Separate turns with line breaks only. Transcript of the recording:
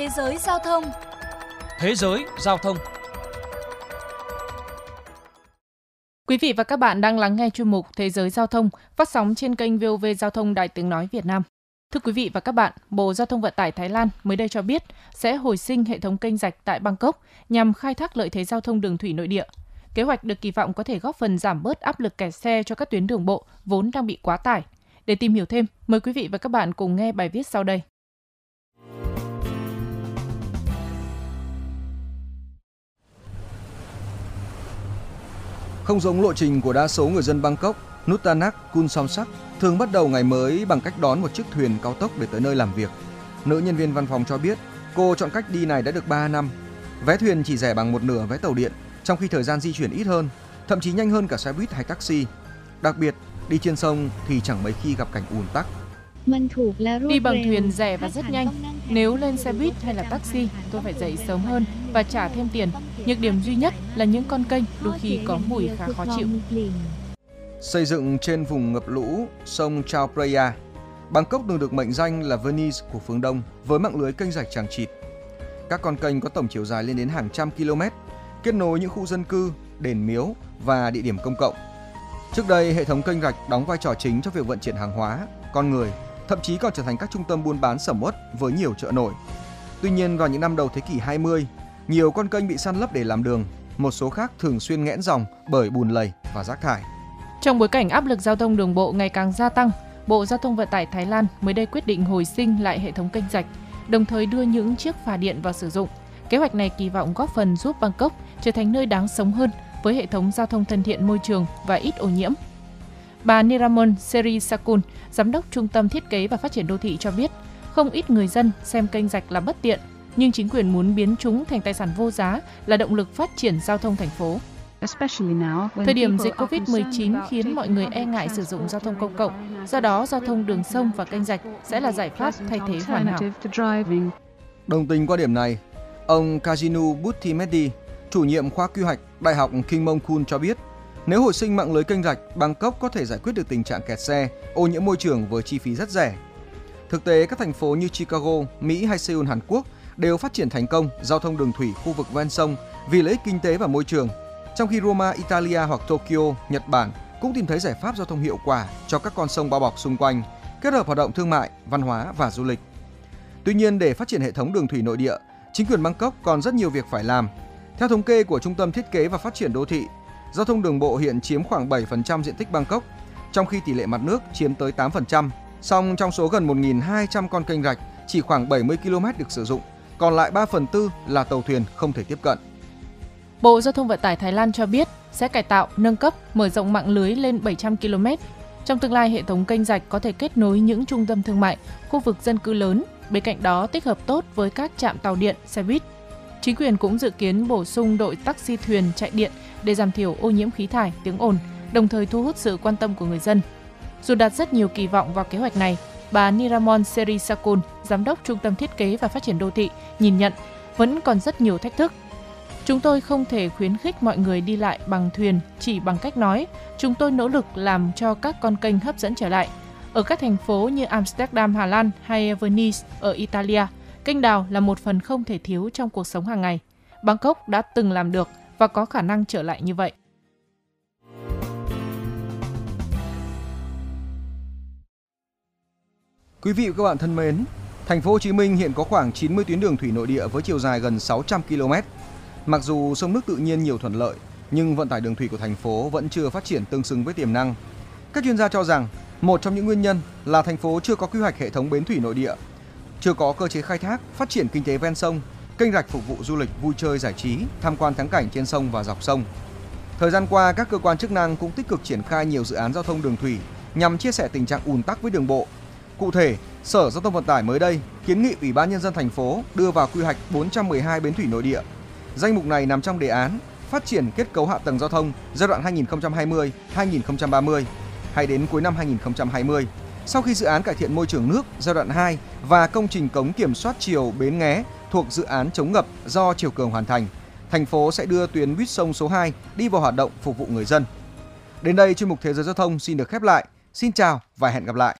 Thế giới giao thông
Thế giới giao thông
Quý vị và các bạn đang lắng nghe chuyên mục Thế giới giao thông phát sóng trên kênh VOV Giao thông Đài Tiếng Nói Việt Nam. Thưa quý vị và các bạn, Bộ Giao thông Vận tải Thái Lan mới đây cho biết sẽ hồi sinh hệ thống kênh rạch tại Bangkok nhằm khai thác lợi thế giao thông đường thủy nội địa. Kế hoạch được kỳ vọng có thể góp phần giảm bớt áp lực kẹt xe cho các tuyến đường bộ vốn đang bị quá tải. Để tìm hiểu thêm, mời quý vị và các bạn cùng nghe bài viết sau đây.
Không giống lộ trình của đa số người dân Bangkok, Nuttanak Kunsomsak thường bắt đầu ngày mới bằng cách đón một chiếc thuyền cao tốc để tới nơi làm việc. Nữ nhân viên văn phòng cho biết cô chọn cách đi này đã được 3 năm. Vé thuyền chỉ rẻ bằng một nửa vé tàu điện, trong khi thời gian di chuyển ít hơn, thậm chí nhanh hơn cả xe buýt hay taxi. Đặc biệt, đi trên sông thì chẳng mấy khi gặp cảnh ùn tắc.
Đi bằng thuyền rẻ và rất nhanh. Nếu lên xe buýt hay là taxi, tôi phải dậy sớm hơn và trả thêm tiền. Nhược điểm duy nhất là những con kênh đôi khi có mùi khá khó chịu.
Xây dựng trên vùng ngập lũ sông Chao Phraya, Bangkok từng được mệnh danh là Venice của phương Đông với mạng lưới kênh rạch tràng chịt. Các con kênh có tổng chiều dài lên đến hàng trăm km, kết nối những khu dân cư, đền miếu và địa điểm công cộng. Trước đây, hệ thống kênh rạch đóng vai trò chính trong việc vận chuyển hàng hóa, con người, thậm chí còn trở thành các trung tâm buôn bán sầm uất với nhiều chợ nổi. Tuy nhiên, vào những năm đầu thế kỷ 20, nhiều con kênh bị săn lấp để làm đường, một số khác thường xuyên nghẽn dòng bởi bùn lầy và rác thải.
Trong bối cảnh áp lực giao thông đường bộ ngày càng gia tăng, Bộ Giao thông Vận tải Thái Lan mới đây quyết định hồi sinh lại hệ thống kênh rạch, đồng thời đưa những chiếc phà điện vào sử dụng. Kế hoạch này kỳ vọng góp phần giúp Bangkok trở thành nơi đáng sống hơn với hệ thống giao thông thân thiện môi trường và ít ô nhiễm. Bà Niramon Seri Sakun, giám đốc Trung tâm Thiết kế và Phát triển đô thị cho biết, không ít người dân xem kênh rạch là bất tiện, nhưng chính quyền muốn biến chúng thành tài sản vô giá là động lực phát triển giao thông thành phố. Thời điểm dịch Covid-19 khiến mọi người e ngại sử dụng giao thông công cộng, do đó giao thông đường sông và kênh rạch sẽ là giải pháp thay thế hoàn hảo.
Đồng tình quan điểm này, ông Kajinu Buttimedi, chủ nhiệm khoa quy hoạch Đại học King Mong Kun cho biết, nếu hồi sinh mạng lưới kênh rạch, Bangkok có thể giải quyết được tình trạng kẹt xe, ô nhiễm môi trường với chi phí rất rẻ. Thực tế, các thành phố như Chicago, Mỹ hay Seoul, Hàn Quốc đều phát triển thành công giao thông đường thủy khu vực ven sông vì lợi ích kinh tế và môi trường trong khi Roma, Italia hoặc Tokyo, Nhật Bản cũng tìm thấy giải pháp giao thông hiệu quả cho các con sông bao bọc xung quanh, kết hợp hoạt động thương mại, văn hóa và du lịch. Tuy nhiên, để phát triển hệ thống đường thủy nội địa, chính quyền Bangkok còn rất nhiều việc phải làm. Theo thống kê của Trung tâm Thiết kế và Phát triển Đô thị, giao thông đường bộ hiện chiếm khoảng 7% diện tích Bangkok, trong khi tỷ lệ mặt nước chiếm tới 8%. Song trong số gần 1.200 con kênh rạch, chỉ khoảng 70 km được sử dụng, còn lại 3 phần tư là tàu thuyền không thể tiếp cận.
Bộ Giao thông Vận tải Thái Lan cho biết sẽ cải tạo, nâng cấp, mở rộng mạng lưới lên 700 km. Trong tương lai, hệ thống kênh rạch có thể kết nối những trung tâm thương mại, khu vực dân cư lớn, bên cạnh đó tích hợp tốt với các trạm tàu điện, xe buýt. Chính quyền cũng dự kiến bổ sung đội taxi thuyền chạy điện để giảm thiểu ô nhiễm khí thải, tiếng ồn, đồng thời thu hút sự quan tâm của người dân. Dù đặt rất nhiều kỳ vọng vào kế hoạch này, bà Niramon Serisakul, giám đốc Trung tâm Thiết kế và Phát triển Đô thị, nhìn nhận vẫn còn rất nhiều thách thức Chúng tôi không thể khuyến khích mọi người đi lại bằng thuyền chỉ bằng cách nói. Chúng tôi nỗ lực làm cho các con kênh hấp dẫn trở lại. Ở các thành phố như Amsterdam, Hà Lan hay Venice ở Italia, kênh đào là một phần không thể thiếu trong cuộc sống hàng ngày. Bangkok đã từng làm được và có khả năng trở lại như vậy.
Quý vị và các bạn thân mến, thành phố Hồ Chí Minh hiện có khoảng 90 tuyến đường thủy nội địa với chiều dài gần 600 km Mặc dù sông nước tự nhiên nhiều thuận lợi, nhưng vận tải đường thủy của thành phố vẫn chưa phát triển tương xứng với tiềm năng. Các chuyên gia cho rằng, một trong những nguyên nhân là thành phố chưa có quy hoạch hệ thống bến thủy nội địa, chưa có cơ chế khai thác, phát triển kinh tế ven sông, kênh rạch phục vụ du lịch, vui chơi giải trí, tham quan thắng cảnh trên sông và dọc sông. Thời gian qua, các cơ quan chức năng cũng tích cực triển khai nhiều dự án giao thông đường thủy nhằm chia sẻ tình trạng ùn tắc với đường bộ. Cụ thể, Sở Giao thông Vận tải mới đây kiến nghị Ủy ban nhân dân thành phố đưa vào quy hoạch 412 bến thủy nội địa Danh mục này nằm trong đề án phát triển kết cấu hạ tầng giao thông giai đoạn 2020-2030 hay đến cuối năm 2020. Sau khi dự án cải thiện môi trường nước giai đoạn 2 và công trình cống kiểm soát chiều Bến Nghé thuộc dự án chống ngập do chiều cường hoàn thành, thành phố sẽ đưa tuyến buýt sông số 2 đi vào hoạt động phục vụ người dân. Đến đây chuyên mục Thế giới giao thông xin được khép lại. Xin chào và hẹn gặp lại.